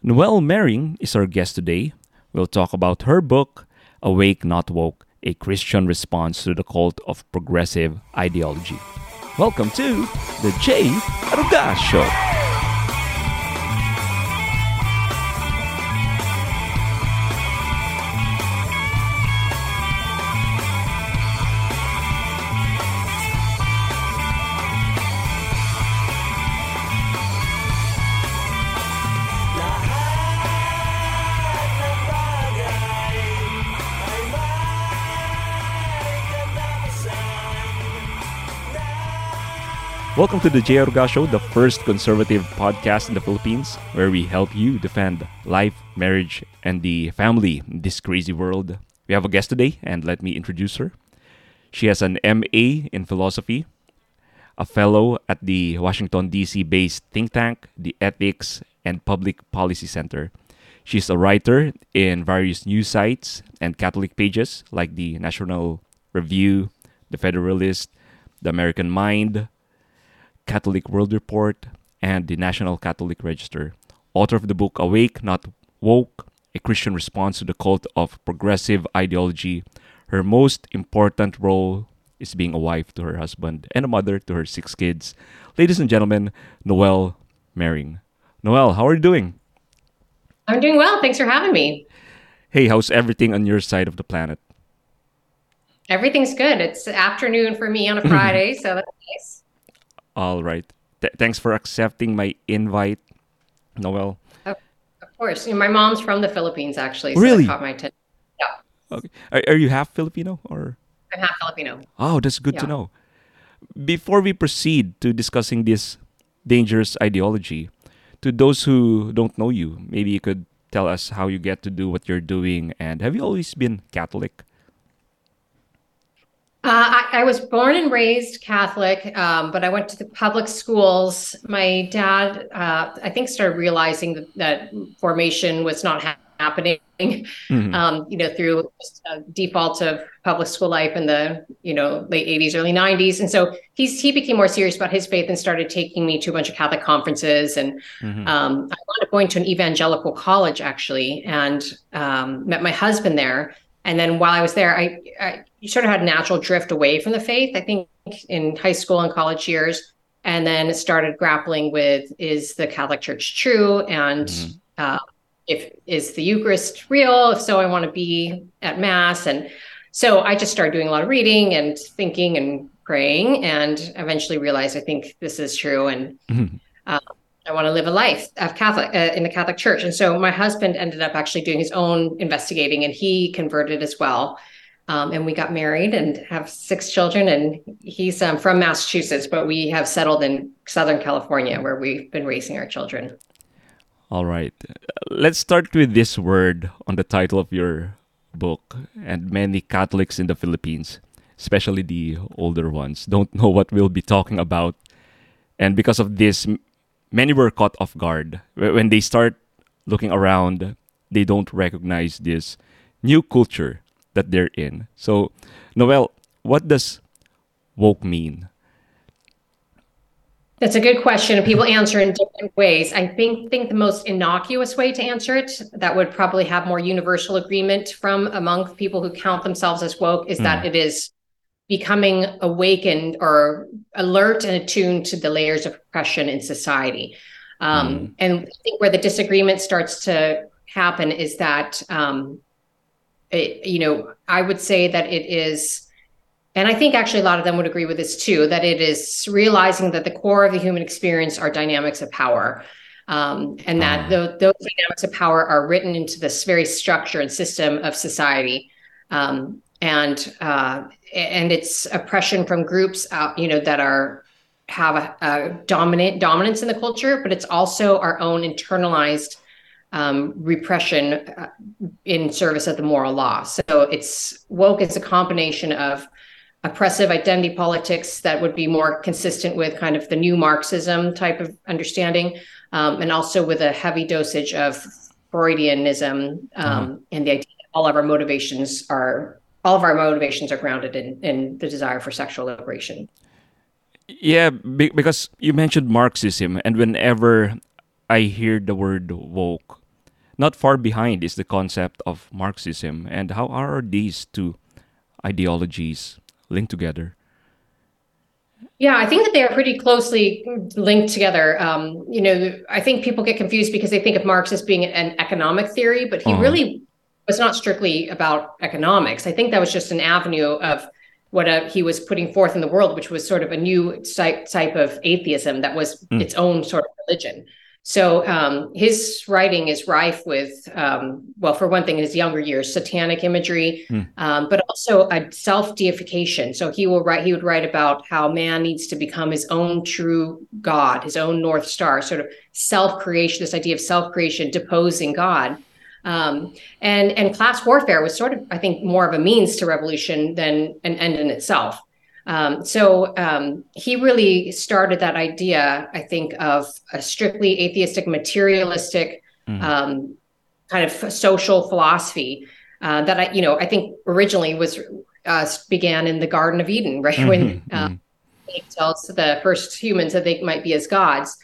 Noelle Mering is our guest today. We'll talk about her book, Awake Not Woke A Christian Response to the Cult of Progressive Ideology. Welcome to the Jay Aruga Show. Welcome to the Jay Aruga Show, the first conservative podcast in the Philippines, where we help you defend life, marriage, and the family in this crazy world. We have a guest today, and let me introduce her. She has an MA in philosophy, a fellow at the Washington, D.C. based think tank, the Ethics and Public Policy Center. She's a writer in various news sites and Catholic pages like the National Review, the Federalist, the American Mind, Catholic World Report, and the National Catholic Register. Author of the book Awake, Not Woke A Christian Response to the Cult of Progressive Ideology. Her most important role is being a wife to her husband and a mother to her six kids. Ladies and gentlemen, Noelle Mering. Noelle, how are you doing? I'm doing well. Thanks for having me. Hey, how's everything on your side of the planet? Everything's good. It's afternoon for me on a Friday, so that's nice. All right. Th- thanks for accepting my invite, Noelle. Of, of course. You know, my mom's from the Philippines, actually. So really? caught my attention. Yeah. Okay. Are, are, you half Filipino or? I'm half Filipino. Oh, that's good yeah. to know. Before we proceed to discussing this dangerous ideology, to those who don't know you, maybe you could tell us how you get to do what you're doing and have you always been Catholic? Uh, I, I, was born and raised Catholic, um, but I went to the public schools. My dad, uh, I think, started realizing that, that formation was not ha- happening, mm-hmm. um, you know, through default of public school life in the, you know, late 80s, early 90s. And so he's he became more serious about his faith and started taking me to a bunch of Catholic conferences. And mm-hmm. um, I wound up going to an evangelical college, actually, and um, met my husband there. And then while I was there, I, I sort of had a natural drift away from the faith. I think in high school and college years, and then started grappling with is the Catholic Church true, and mm-hmm. uh, if is the Eucharist real? If so, I want to be at Mass, and so I just started doing a lot of reading and thinking and praying, and eventually realized I think this is true, and mm-hmm. uh, I want to live a life of Catholic uh, in the Catholic Church. And so my husband ended up actually doing his own investigating, and he converted as well. Um, and we got married and have six children. And he's um, from Massachusetts, but we have settled in Southern California, where we've been raising our children. All right, let's start with this word on the title of your book. And many Catholics in the Philippines, especially the older ones, don't know what we'll be talking about. And because of this, many were caught off guard when they start looking around they don't recognize this new culture that they're in so noelle what does woke mean that's a good question people answer in different ways i think think the most innocuous way to answer it that would probably have more universal agreement from among people who count themselves as woke is mm. that hmm. it is becoming awakened or alert and attuned to the layers of oppression in society. Um, mm. And I think where the disagreement starts to happen is that, um, it, you know, I would say that it is, and I think actually a lot of them would agree with this too, that it is realizing that the core of the human experience are dynamics of power. Um, and that mm. the, those dynamics of power are written into this very structure and system of society. Um, and uh, and it's oppression from groups out, you know, that are have a, a dominant dominance in the culture, but it's also our own internalized um, repression uh, in service of the moral law. So it's woke is a combination of oppressive identity politics that would be more consistent with kind of the new Marxism type of understanding, um, and also with a heavy dosage of Freudianism um, mm-hmm. and the idea that all of our motivations are all of our motivations are grounded in, in the desire for sexual liberation. Yeah, because you mentioned Marxism, and whenever I hear the word woke, not far behind is the concept of Marxism. And how are these two ideologies linked together? Yeah, I think that they are pretty closely linked together. Um, you know, I think people get confused because they think of Marx as being an economic theory, but he uh-huh. really was not strictly about economics. I think that was just an avenue of what uh, he was putting forth in the world, which was sort of a new type, type of atheism that was mm. its own sort of religion. So um, his writing is rife with, um, well, for one thing, in his younger years, satanic imagery, mm. um, but also a self deification. So he will write. He would write about how man needs to become his own true God, his own north star, sort of self creation. This idea of self creation, deposing God. Um, and and class warfare was sort of, I think, more of a means to revolution than an end in itself. Um, so um, he really started that idea, I think, of a strictly atheistic, materialistic mm. um, kind of social philosophy uh, that I, you know, I think originally was uh, began in the Garden of Eden, right mm-hmm. when uh, mm-hmm. he tells the first humans that they might be as gods.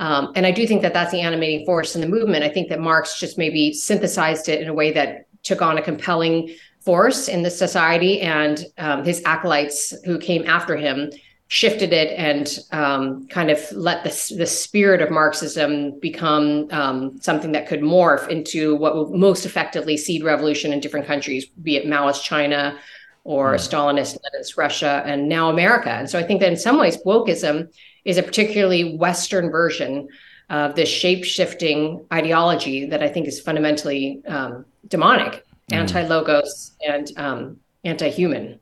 Um, and I do think that that's the animating force in the movement. I think that Marx just maybe synthesized it in a way that took on a compelling force in the society, and um, his acolytes who came after him shifted it and um, kind of let the, the spirit of Marxism become um, something that could morph into what will most effectively seed revolution in different countries, be it Maoist China or mm. Stalinist Leninist Russia, and now America. And so I think that in some ways, wokeism is a particularly Western version of this shape shifting ideology that I think is fundamentally um, demonic mm. anti-logos and um, anti-human.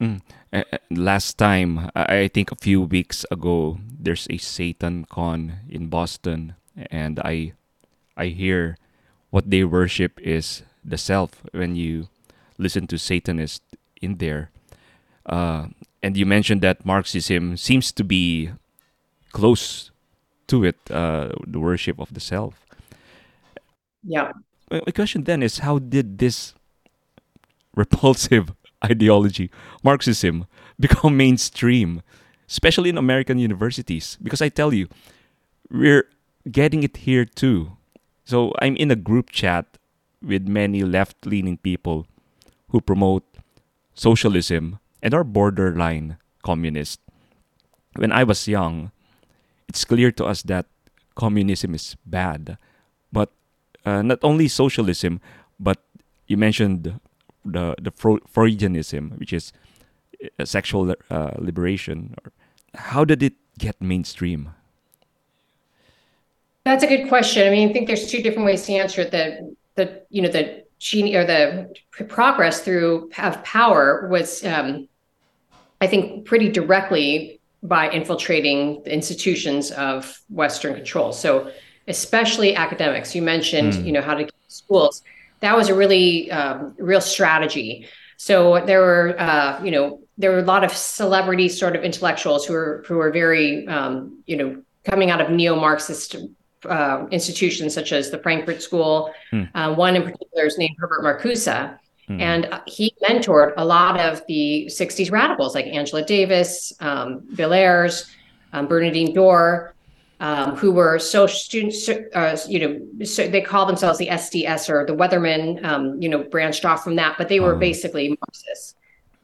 Mm. Uh, last time, I think a few weeks ago, there's a SatanCon in Boston, and I, I hear what they worship is the self. When you listen to Satanist in there, uh, and you mentioned that Marxism seems to be close to it, uh, the worship of the self. Yeah Uh, my question then is how did this repulsive ideology, Marxism, become mainstream, especially in American universities? Because I tell you, we're getting it here too. So I'm in a group chat with many left leaning people who promote socialism and are borderline communist. When I was young, it's clear to us that communism is bad. Uh, not only socialism, but you mentioned the the Freudianism, which is uh, sexual uh, liberation. How did it get mainstream? That's a good question. I mean, I think there's two different ways to answer it. The the you know the genie or the progress through of power was, um, I think, pretty directly by infiltrating the institutions of Western control. So especially academics. You mentioned, mm. you know, how to schools. That was a really um, real strategy. So there were, uh, you know, there were a lot of celebrity sort of intellectuals who were who were very, um, you know, coming out of neo-Marxist uh, institutions such as the Frankfurt School. Mm. Uh, one in particular is named Herbert Marcuse. Mm. And uh, he mentored a lot of the 60s radicals like Angela Davis, um, Bill Ayers, um, Bernardine Dohrn, um, who were social students, uh, you know, so they call themselves the SDS or the Weathermen, um, you know, branched off from that, but they were oh. basically Marxists.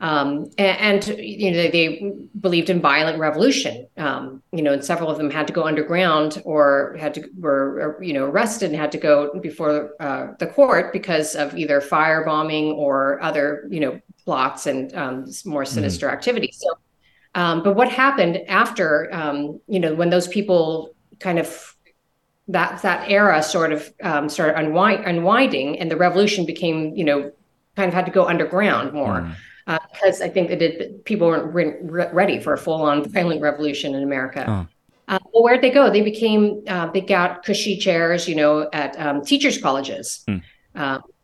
Um, and, and, you know, they, they, believed in violent revolution. Um, you know, and several of them had to go underground or had to were you know arrested and had to go before uh, the court because of either firebombing or other you know plots and um, more sinister mm. activities. So um, but what happened after, um, you know, when those people kind of that that era sort of um, started unwind, unwinding, and the revolution became, you know, kind of had to go underground more. Mm. Uh, because I think that it, people weren't re- ready for a full-on violent revolution in America. Oh. Uh, well, where'd they go? They became uh, they got cushy chairs, you know, at um, teachers' colleges. Mm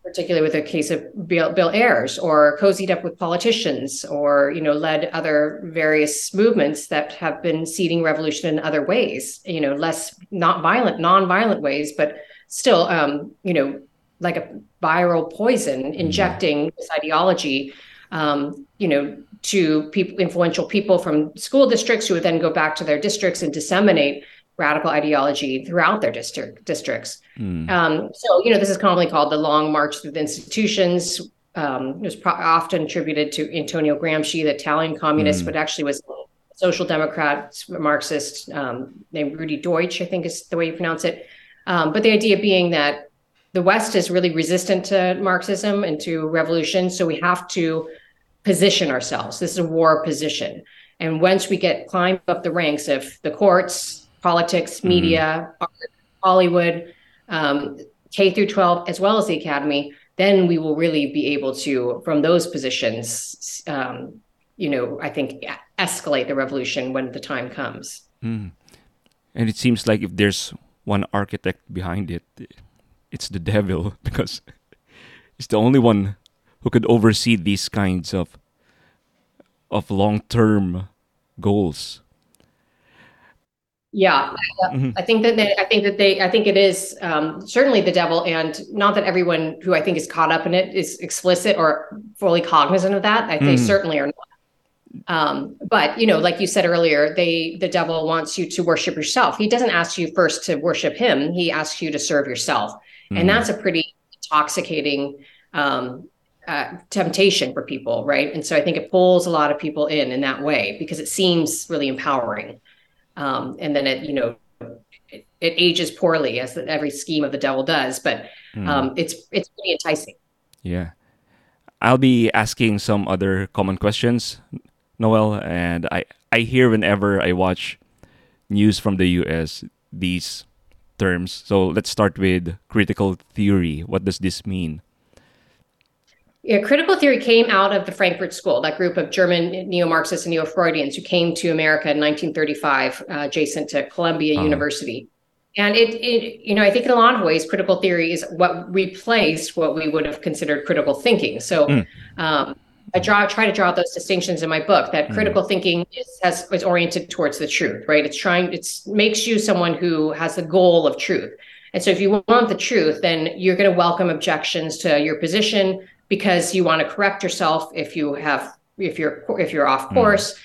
particularly with a case of Bill, Bill Ayers, or cozied up with politicians, or you know led other various movements that have been seeding revolution in other ways. You know, less not violent, non-violent ways, but still, um, you know, like a viral poison, mm-hmm. injecting this ideology. Um, you know, to people, influential people from school districts who would then go back to their districts and disseminate radical ideology throughout their district districts. Mm. Um, so, you know, this is commonly called the Long March Through the Institutions. Um, it was pro- often attributed to Antonio Gramsci, the Italian communist, mm. but actually was a social democrat, Marxist um, named Rudi Dutschke, I think is the way you pronounce it. Um, but the idea being that the West is really resistant to Marxism and to revolution, so we have to position ourselves. This is a war position. And once we get climbed up the ranks of the courts, politics, mm-hmm. media, mm. Hollywood, um, K through 12, as well as the academy, then we will really be able to, from those positions, um, you know, I think escalate the revolution when the time comes. Mm. And it seems like if there's one architect behind it, it's the devil because he's the only one who could oversee these kinds of of long-term goals. Yeah, mm-hmm. I think that they, I think that they, I think it is um, certainly the devil, and not that everyone who I think is caught up in it is explicit or fully cognizant of that. I, mm. They certainly are not. Um, but you know, like you said earlier, they the devil wants you to worship yourself. He doesn't ask you first to worship him. He asks you to serve yourself, mm. and that's a pretty intoxicating um, uh, temptation for people, right? And so I think it pulls a lot of people in in that way because it seems really empowering. Um, and then it, you know, it, it, ages poorly as every scheme of the devil does, but mm. um, it's it's pretty enticing. Yeah, I'll be asking some other common questions, Noelle, and I I hear whenever I watch news from the U.S. these terms. So let's start with critical theory. What does this mean? Yeah, critical theory came out of the Frankfurt School, that group of German neo-Marxists and neo-Freudians who came to America in 1935, uh, adjacent to Columbia uh-huh. University. And it, it, you know, I think in a lot of ways, critical theory is what replaced what we would have considered critical thinking. So, mm. um, I draw, try to draw those distinctions in my book. That hmm. critical mm. thinking is has is oriented towards the truth, right? It's trying, it's makes you someone who has the goal of truth. And so, if you want the truth, then you're going to welcome objections to your position, because you want to correct yourself if you have if you're if you're off hmm. course mm.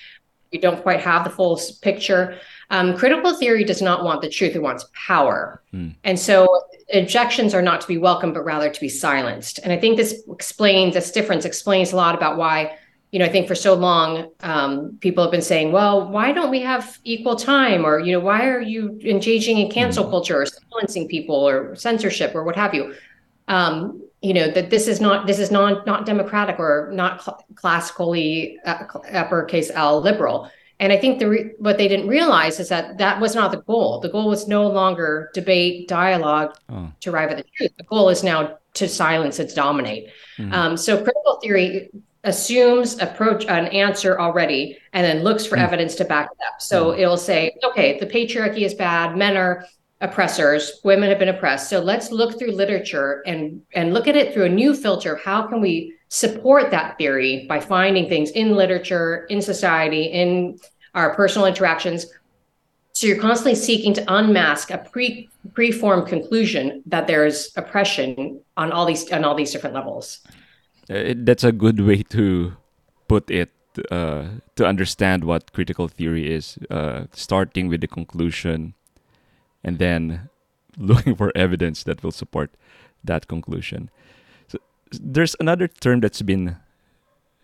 you don't quite have the full picture um, critical theory does not want the truth it wants power mm. and so objections are not to be welcomed but rather to be silenced and i think this explains this difference explains a lot about why you know i think for so long um, people have been saying well why don't we have equal time or you know why are you engaging in cancel mm. culture or silencing people or censorship or what have you um, you know that this is not this is not not democratic or not cl- classically uh, uppercase L liberal. And I think the re- what they didn't realize is that that was not the goal. The goal was no longer debate, dialogue oh. to arrive at the truth. The goal is now to silence and dominate. Mm-hmm. Um, so critical theory assumes approach an answer already and then looks for mm-hmm. evidence to back it up. So mm-hmm. it'll say, okay, the patriarchy is bad. Men are oppressors women have been oppressed. So let's look through literature and and look at it through a new filter. How can we support that theory by finding things in literature in society in our personal interactions? So you're constantly seeking to unmask a pre preformed conclusion that there's oppression on all these on all these different levels. Uh, that's a good way to put it uh, to understand what critical theory is uh, starting with the conclusion and then looking for evidence that will support that conclusion. So there's another term that's been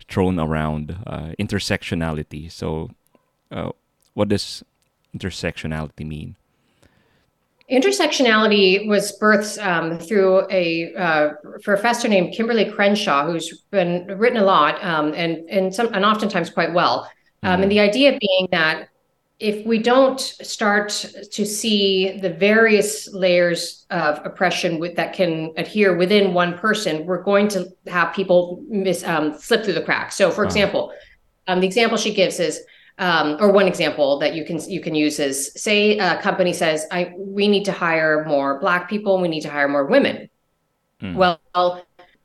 thrown around uh, intersectionality. So, uh, what does intersectionality mean? Intersectionality was birthed um, through a uh, professor named Kimberly Crenshaw, who's been written a lot um, and and some and oftentimes quite well. Um, mm. And the idea being that if we don't start to see the various layers of oppression with, that can adhere within one person, we're going to have people miss, um, slip through the cracks. So, for example, um, the example she gives is, um, or one example that you can you can use is, say a company says, "I we need to hire more Black people, we need to hire more women." Mm. Well,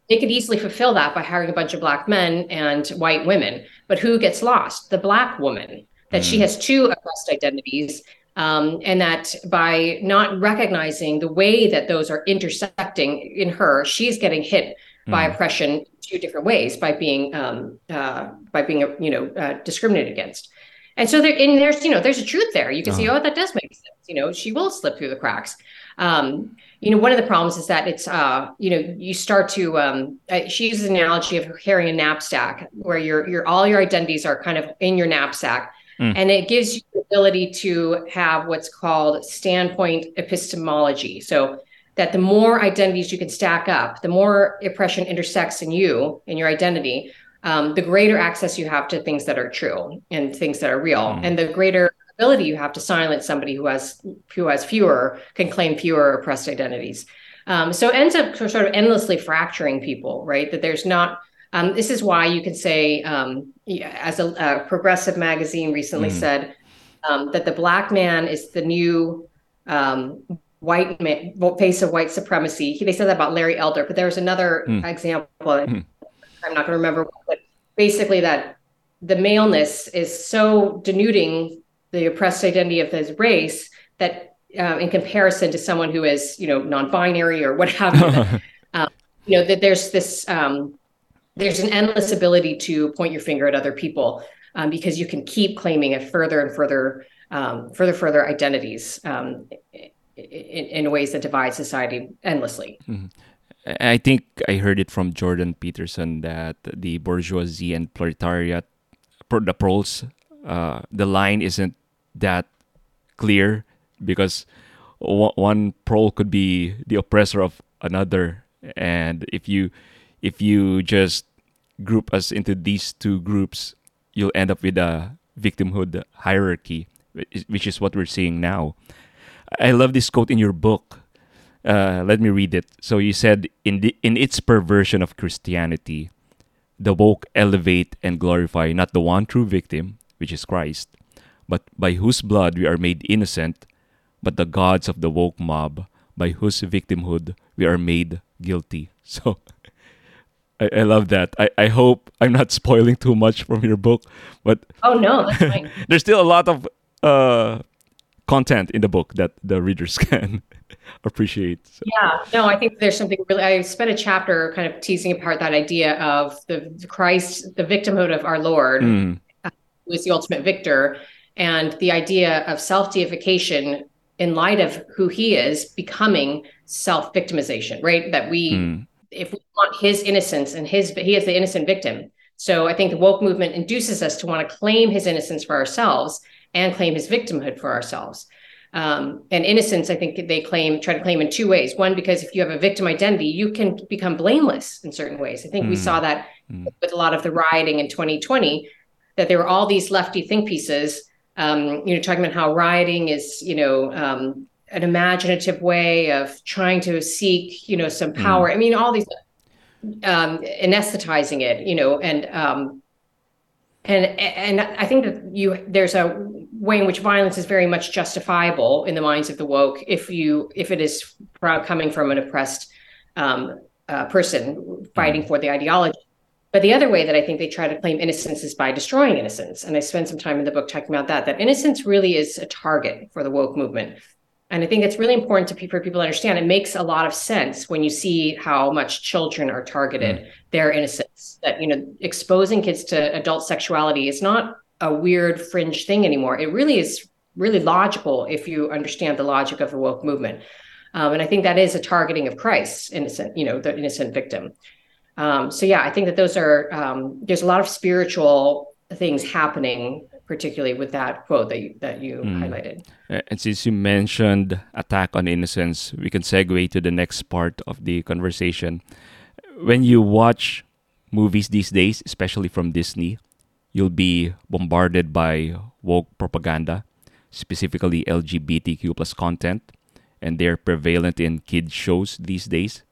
they could easily fulfill that by hiring a bunch of Black men and white women, but who gets lost? The Black woman that mm. she has two oppressed identities um, and that by not recognizing the way that those are intersecting in her she's getting hit mm. by oppression two different ways by being um, uh, by being you know uh, discriminated against and so there, and there's you know there's a truth there. You can uh-huh. see, oh, that does make sense. You know, she will slip through the cracks. Um, you know, one of the problems is that it's, uh, you know, you start to. Um, she uses an analogy of carrying a knapsack, where your your all your identities are kind of in your knapsack, mm. and it gives you the ability to have what's called standpoint epistemology. So that the more identities you can stack up, the more oppression intersects in you in your identity, um, the greater access you have to things that are true and things that are real, mm. and the greater ability you have to silence somebody who has who has fewer can claim fewer oppressed identities. Um, so it ends up sort of endlessly fracturing people, right? That there's not. Um, this is why you can say, um, as a, a, progressive magazine recently mm. said, um, that the black man is the new um, white man, face of white supremacy. They said that about Larry Elder, but there was another mm. example. Mm. I'm not going to remember, but basically that the maleness is so denuding the oppressed identity of his race that uh, in comparison to someone who is you know non-binary or what have you um, you know that there's this um, there's an endless ability to point your finger at other people um, because you can keep claiming it further and further um, further further identities um, in, in, ways that divide society endlessly mm-hmm. I think I heard it from Jordan Peterson that the bourgeoisie and proletariat, the proles, uh, the line isn't that clear because one prole could be the oppressor of another and if you if you just group us into these two groups you'll end up with a victimhood hierarchy which is what we're seeing now. I love this quote in your book. Uh, let me read it. So you said in the in its perversion of christianity the woke elevate and glorify not the one true victim which is christ but by whose blood we are made innocent, but the gods of the woke mob, by whose victimhood we are made guilty. So I, I love that. I, I hope I'm not spoiling too much from your book, but oh no, that's fine. there's still a lot of uh, content in the book that the readers can appreciate. So. Yeah, no, I think there's something really. I spent a chapter kind of teasing apart that idea of the Christ, the victimhood of our Lord, mm. who is the ultimate victor, and the idea of self deification in light of who he is becoming self victimization, right? That we, mm. If we want his innocence and his, he is the innocent victim. So I think the woke movement induces us to want to claim his innocence for ourselves and claim his victimhood for ourselves. Um, and innocence, I think they claim, try to claim in two ways. One, because if you have a victim identity, you can become blameless in certain ways. I think mm. we hmm. saw that mm. with a lot of the rioting in 2020, that there were all these lefty think pieces um, you know, talking about how rioting is, you know, um, an imaginative way of trying to seek, you know, some mm. power. Mm. I mean, all these um, anesthetizing it, you know, and um, and and I think that you there's a way in which violence is very much justifiable in the minds of the woke if you if it is coming from an oppressed um, uh, person fighting mm. for the ideology. But the other way that I think they try to claim innocence is by destroying innocence. And I spend some time in the book talking about that, that innocence really is a target for the woke movement. And I think it's really important to, for people to understand. It makes a lot of sense when you see how much children are targeted, mm. their innocence. That you know, exposing kids to adult sexuality is not a weird fringe thing anymore. It really is really logical if you understand the logic of the woke movement. Um, and I think that is a targeting of Christ, innocent, you know, the innocent victim. Um, so yeah, I think that those are um, there's a lot of spiritual things happening, particularly with that quote that you, that you mm. highlighted. And since you mentioned attack on innocence, we can segue to the next part of the conversation. When you watch movies these days, especially from Disney, you'll be bombarded by woke propaganda, specifically LGBTQ plus content, and they're prevalent in kids shows these days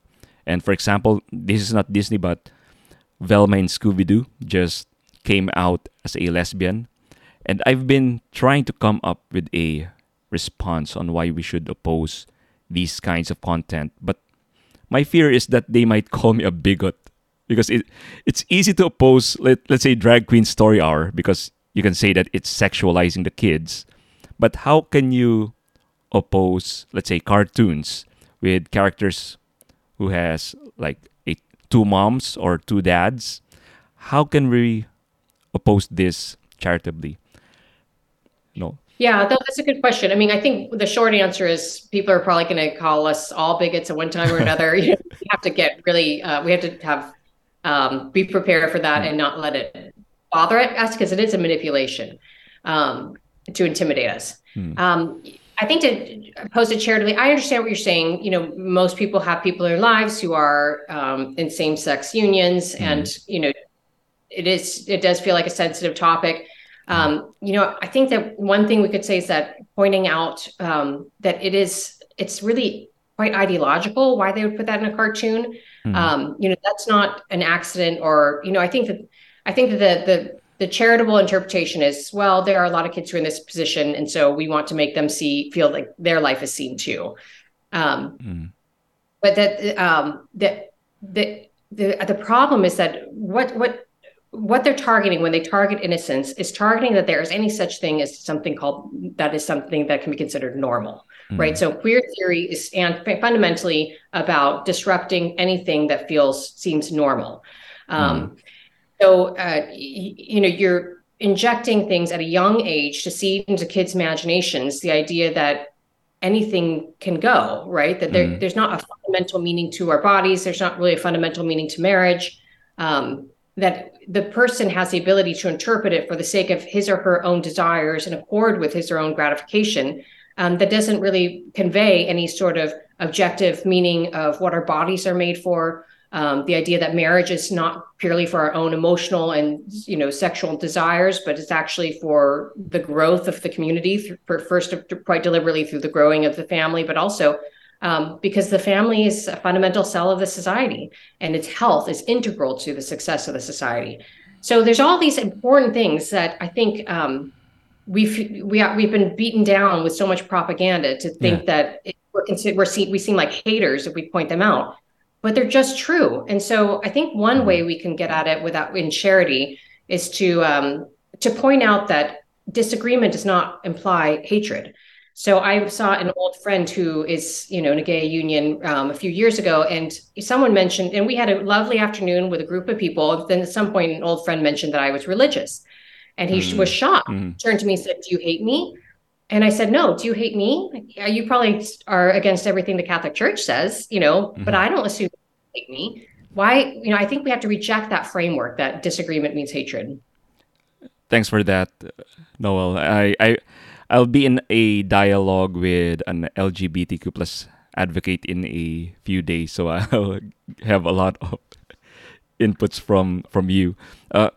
and for example, this is not Disney, but Velma in Scooby Doo just came out as a lesbian. And I've been trying to come up with a response on why we should oppose these kinds of content. But my fear is that they might call me a bigot because it it's easy to oppose let, let's say drag queen story hour because you can say that it's sexualizing the kids. But how can you oppose let's say cartoons with characters who has like a, two moms or two dads, how can we oppose this charitably? No. Yeah, that's a good question. I mean, I think the short answer is people are probably going to call us all bigots at one time or another. you know, we have to get really, uh, we have to have um, be prepared for that and not let it bother us because it is a manipulation um, to intimidate us. Hmm. Um, I think to pose it charitably, I understand what you're saying. You know, most people have people in their lives who are um, in same-sex unions, mm. and you know, it is it does feel like a sensitive topic. Um, you know, I think that one thing we could say is that pointing out um, that it is it's really quite ideological why they would put that in a cartoon. Mm. Um, you know, that's not an accident, or you know, I think that I think that the the the charitable interpretation is well there are a lot of kids who are in this position and so we want to make them see feel like their life is seen too um, mm. but that um, that the, the the problem is that what what what they're targeting when they target innocence is targeting that there is any such thing as something called that is something that can be considered normal mm. right so queer theory is and fundamentally about disrupting anything that feels seems normal um, mm. So, uh, you know, you're injecting things at a young age to seed into kids' imaginations the idea that anything can go, right? That there, mm. there's not a fundamental meaning to our bodies. There's not really a fundamental meaning to marriage. Um, that the person has the ability to interpret it for the sake of his or her own desires in accord with his or her own gratification. Um, that doesn't really convey any sort of objective meaning of what our bodies are made for, um, the idea that marriage is not purely for our own emotional and you know sexual desires but it's actually for the growth of the community for first quite deliberately through the growing of the family but also um, because the family is a fundamental cell of the society and its health is integral to the success of the society so there's all these important things that i think um, we've we, we've been beaten down with so much propaganda to think yeah. that it, we're, we're seen, we seem like haters if we point them out but they're just true. And so I think one mm-hmm. way we can get at it without in charity is to um, to point out that disagreement does not imply hatred. So I saw an old friend who is, you know, in a gay union um, a few years ago, and someone mentioned, and we had a lovely afternoon with a group of people. Then at some point, an old friend mentioned that I was religious, and he mm. was shocked. Mm. Turned to me and said, "Do you hate me?" And I said, No, do you hate me? You probably are against everything the Catholic Church says, you know, mm-hmm. but I don't assume you hate me. Why, you know, I think we have to reject that framework that disagreement means hatred. Thanks for that, Noelle. I, I I'll be in a dialogue with an LGBTQ plus advocate in a few days, so I'll have a lot of inputs from from you. Uh,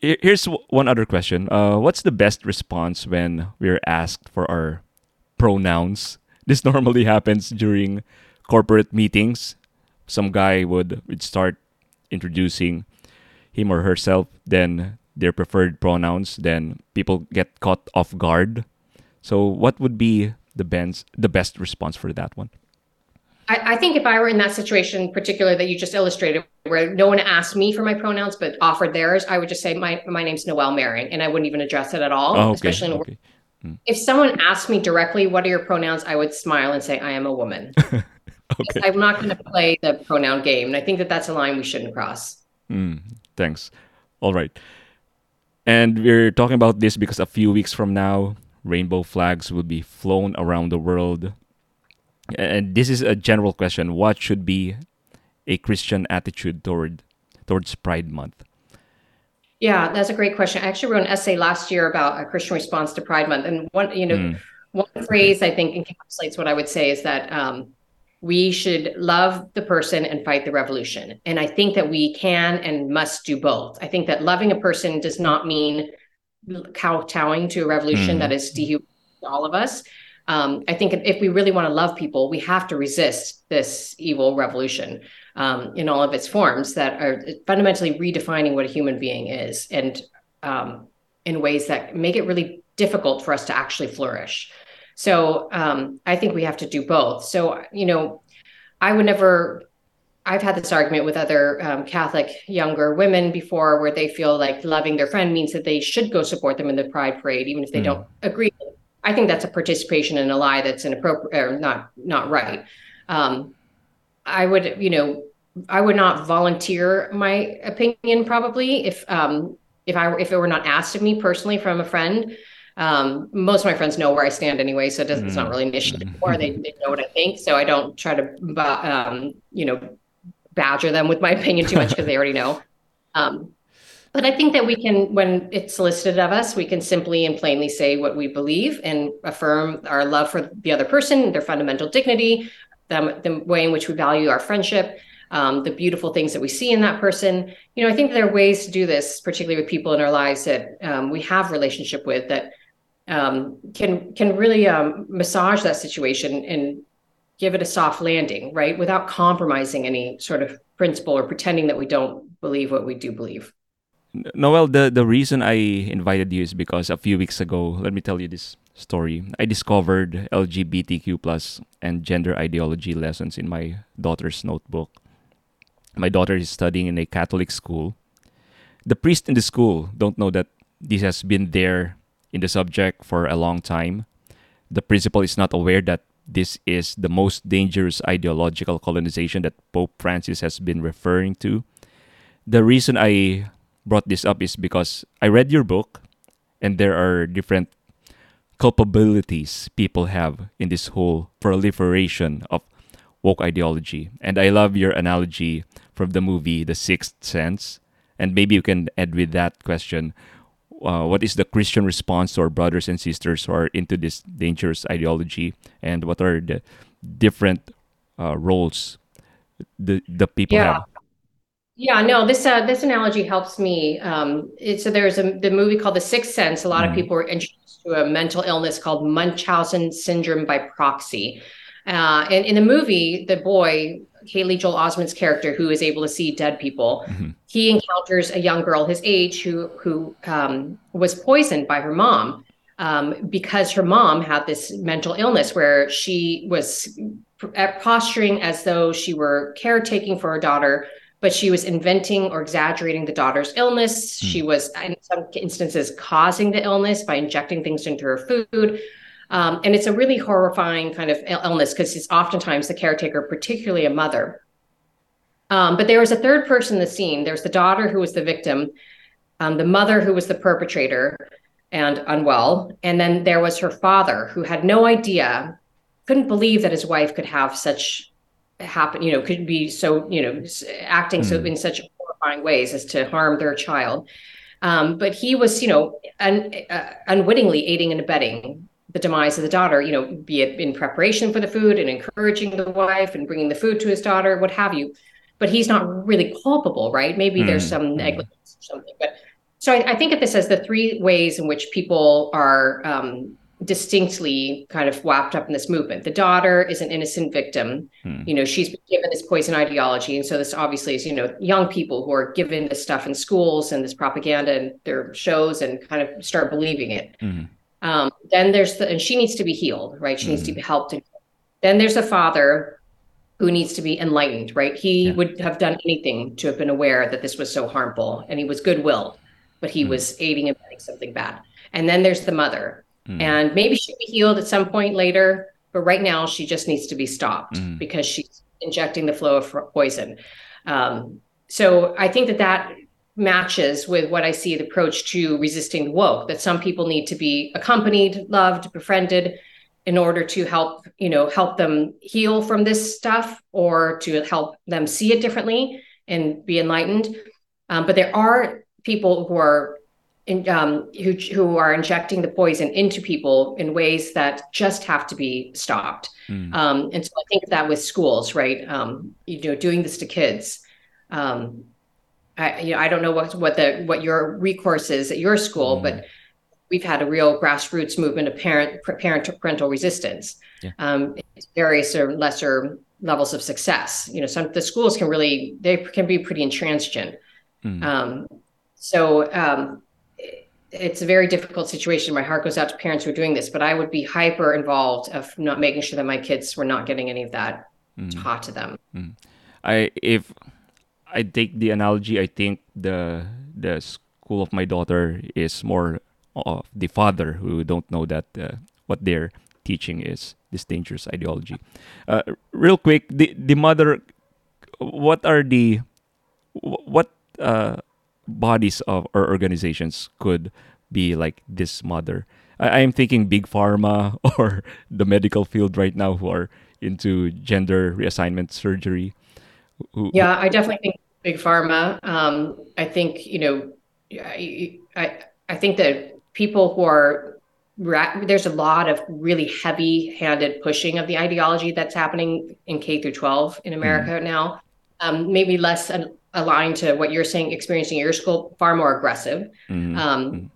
here's one other question. Uh, what's the best response when we're asked for our pronouns? This normally happens during corporate meetings. Some guy would, would start introducing him or herself, then their preferred pronouns, then people get caught off guard. So, what would be the best the best response for that one? I, I, think if I were in that situation, particular that you just illustrated, where no one asked me for my pronouns but offered theirs, I would just say my my name's Noelle Mering, and I wouldn't even address it at all. Oh, okay. Especially in okay. Hmm. if someone asked me directly, "What are your pronouns?" I would smile and say, "I am a woman." okay. I'm not going to play the pronoun game, and I think that that's a line we shouldn't cross. Mm, thanks. All right, and we're talking about this because a few weeks from now, rainbow flags will be flown around the world. And this is a general question. What should be a christian attitude toward towards pride month? Yeah that's a great question. I actually wrote an essay last year about a christian response to pride month. And one you know mm. one phrase i think encapsulates what i would say is that um, we should love the person and fight the revolution and i think that we can and must do both i think that loving a person does not mean kowtowing to a revolution mm. that is dehumanizing all of us um, I think if we really want to love people, we have to resist this evil revolution um, in all of its forms that are fundamentally redefining what a human being is and um, in ways that make it really difficult for us to actually flourish. So um, I think we have to do both. So, you know, I would never I've had this argument with other um, Catholic younger women before where they feel like loving their friend means that they should go support them in the pride parade, even if they mm. don't agree I think that's a participation in a lie that's inappropriate or not not right. Um, I would, you know, I would not volunteer my opinion probably if um, if I if it were not asked of me personally from a friend. Um, most of my friends know where I stand anyway, so it doesn't, it's not really an issue anymore. They, they know what I think, so I don't try to, um, you know, badger them with my opinion too much because they already know. Um, but I think that we can, when it's solicited of us, we can simply and plainly say what we believe and affirm our love for the other person, their fundamental dignity, the, the way in which we value our friendship, um, the beautiful things that we see in that person. You know, I think there are ways to do this, particularly with people in our lives that um, we have relationship with that um, can can really um, massage that situation and give it a soft landing, right, without compromising any sort of principle or pretending that we don't believe what we do believe. Noelle, the, the reason I invited you is because a few weeks ago, let me tell you this story. I discovered LGBTQ plus and gender ideology lessons in my daughter's notebook. My daughter is studying in a Catholic school. The priest in the school don't know that this has been there in the subject for a long time. The principal is not aware that this is the most dangerous ideological colonization that Pope Francis has been referring to. The reason I brought this up is because I read your book and there are different culpabilities people have in this whole proliferation of woke ideology. And I love your analogy from the movie The Sixth Sense. And maybe you can add with that question uh, what is the Christian response to our brothers and sisters who are into this dangerous ideology, and what are the different uh, roles the the people yeah. have? Yeah, no, this uh, this analogy helps me. Um, it, so there's a the movie called The Sixth Sense. A lot mm. of people were introduced to a mental illness called Munchausen syndrome by proxy. Uh, and in the movie, the boy Haley Joel Osment's character, who is able to see dead people, mm-hmm. he encounters a young girl his age who who um, was poisoned by her mom um, because her mom had this mental illness where she was posturing as though she were caretaking for her daughter but she was inventing or exaggerating the daughter's illness. Mm. She was, in some instances, causing the illness by injecting things into her food. Um, and it's a really horrifying kind of illness because it's oftentimes the caretaker, particularly a mother. Um, but there was a third person in the scene. There's the daughter who was the victim, um, the mother who was the perpetrator and unwell. And then there was her father who had no idea, couldn't believe that his wife could have such happen you know could be so you know acting mm. so hmm. in such horrifying ways as to harm their child um, but he was you know un, uh, unwittingly aiding and abetting the demise of the daughter you know be it in preparation for the food and encouraging the wife and bringing the food to his daughter what have you but he's not really culpable right maybe mm. there's some hmm. negligence or something but so I, I, think of this as the three ways in which people are um, distinctly kind of wrapped up in this movement. The daughter is an innocent victim. Hmm. You know, she's been given this poison ideology. And so this obviously is, you know, young people who are given this stuff in schools and this propaganda and their shows and kind of start believing it. Hmm. Um, then there's the, and she needs to be healed, right? She hmm. needs to be hmm. helped. Then there's a father who needs to be enlightened, right? He yeah. would have done anything to have been aware that this was so harmful and he was goodwill, but he hmm. was aiding and abetting something bad. And then there's the mother Mm. And maybe she'll be healed at some point later, but right now she just needs to be stopped mm. because she's injecting the flow of poison. Um, so I think that that matches with what I see the approach to resisting the woke, that some people need to be accompanied, loved, befriended in order to help, you know, help them heal from this stuff or to help them see it differently and be enlightened. Um, but there are people who are in, um, who who are injecting the poison into people in ways that just have to be stopped. Mm. Um, and so I think that with schools, right? Um, you know, doing this to kids. I you know I don't know what what the what your recourse is at your school, mm. but we've had a real grassroots movement of parent parent parental resistance. Yeah. Um, various or lesser levels of success. You know, some the schools can really they can be pretty intransigent. Mm. Um, so um, it's a very difficult situation. My heart goes out to parents who are doing this, but I would be hyper involved of not making sure that my kids were not getting any of that mm. taught to them. Mm. I if I take the analogy, I think the the school of my daughter is more of the father who don't know that uh, what they're teaching is this dangerous ideology. Uh, real quick, the the mother, what are the what uh, bodies of or organizations could be like this mother I am thinking big pharma or the medical field right now who are into gender reassignment surgery. Who, yeah, I definitely think big pharma. Um, I think you know, I, I I think that people who are there's a lot of really heavy-handed pushing of the ideology that's happening in K through 12 in America mm. now. Um, maybe less aligned to what you're saying, experiencing your school, far more aggressive. Mm. Um, mm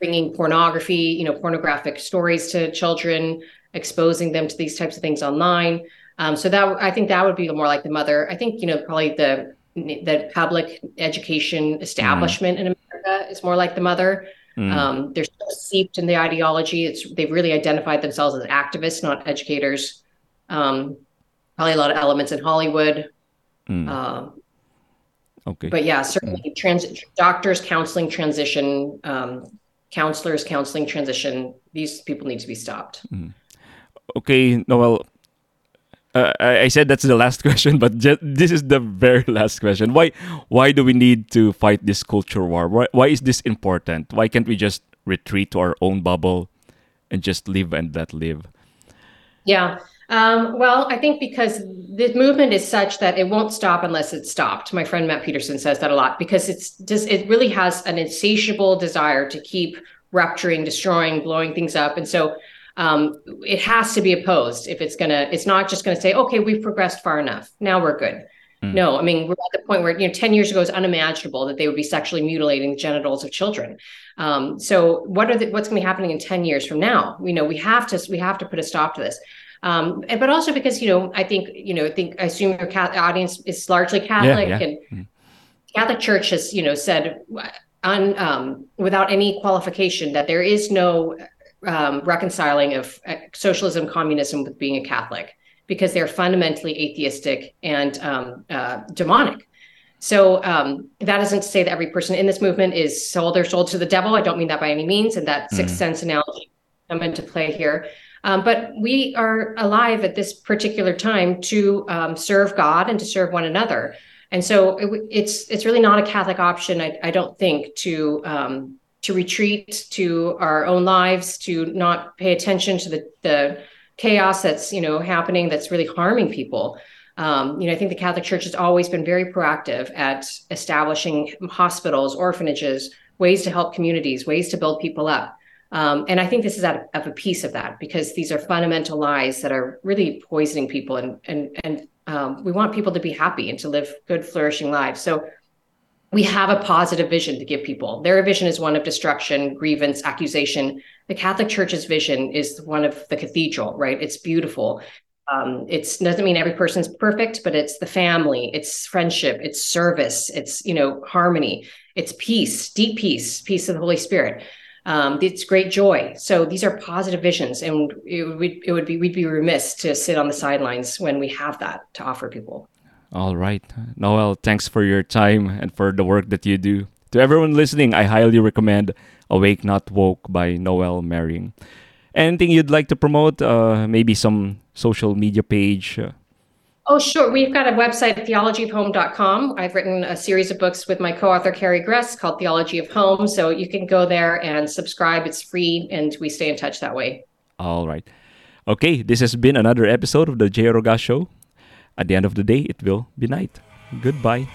bringing pornography, you know, pornographic stories to children, exposing them to these types of things online. Um, so that I think that would be more like the mother. I think you know probably the the public education establishment mm. in America is more like the mother. Mm. Um, they're so seeped in the ideology. It's they've really identified themselves as activists, not educators. Um, probably a lot of elements in Hollywood. Mm. Uh, okay. But yeah, certainly mm. trans- doctors, counseling, transition, um, counselors, counseling, transition. These people need to be stopped. Mm. Okay, Noelle. Uh, I said that's the last question, but this is the very last question. Why, why do we need to fight this culture war? Why, why is this important? Why can't we just retreat to our own bubble and just live and let live? Yeah. Um, well, I think because the movement is such that it won't stop unless it's stopped. My friend Matt Peterson says that a lot because it's just it really has an insatiable desire to keep rupturing, destroying, blowing things up, and so um, it has to be opposed if it's gonna. It's not just gonna say, okay, we've progressed far enough. Now we're good. Mm. No, I mean we're at the point where you know, ten years ago it's unimaginable that they would be sexually mutilating the genitals of children. Um, so what are the, what's going to be happening in ten years from now? You know, we have to we have to put a stop to this. Um, but also because you know, I think you know, I think I assume your audience is largely Catholic, yeah, yeah. and mm. Catholic Church has you know said on um, without any qualification that there is no um, reconciling of uh, socialism, communism with being a Catholic because they're fundamentally atheistic and um, uh, demonic. So um, that isn't to say that every person in this movement is sold or sold to the devil. I don't mean that by any means, and that mm. sixth sense analogy come into play here. Um, but we are alive at this particular time to um, serve God and to serve one another. And so it, it's it's really not a Catholic option, I, I don't think, to um, to retreat to our own lives, to not pay attention to the the chaos that's you know happening that's really harming people. Um, you know, I think the Catholic Church has always been very proactive at establishing hospitals, orphanages, ways to help communities, ways to build people up. Um, and I think this is out of, a piece of that because these are fundamental lies that are really poisoning people, and and and um, we want people to be happy and to live good, flourishing lives. So we have a positive vision to give people. Their vision is one of destruction, grievance, accusation. The Catholic Church's vision is one of the cathedral, right? It's beautiful. Um, it doesn't mean every person's perfect, but it's the family, it's friendship, it's service, it's you know harmony, it's peace, deep peace, peace of the Holy Spirit. Um, it's great joy. So these are positive visions, and it would it would be we'd be remiss to sit on the sidelines when we have that to offer people. All right, Noelle. Thanks for your time and for the work that you do. To everyone listening, I highly recommend "Awake Not Woke" by Noelle Mering. Anything you'd like to promote? Uh, maybe some social media page. Oh, sure. We've got a website, theologyofhome.com. I've written a series of books with my co author, Carrie Gress, called Theology of Home. So you can go there and subscribe. It's free, and we stay in touch that way. All right. Okay, this has been another episode of the Jay Aruga Show. At the end of the day, it will be night. Goodbye.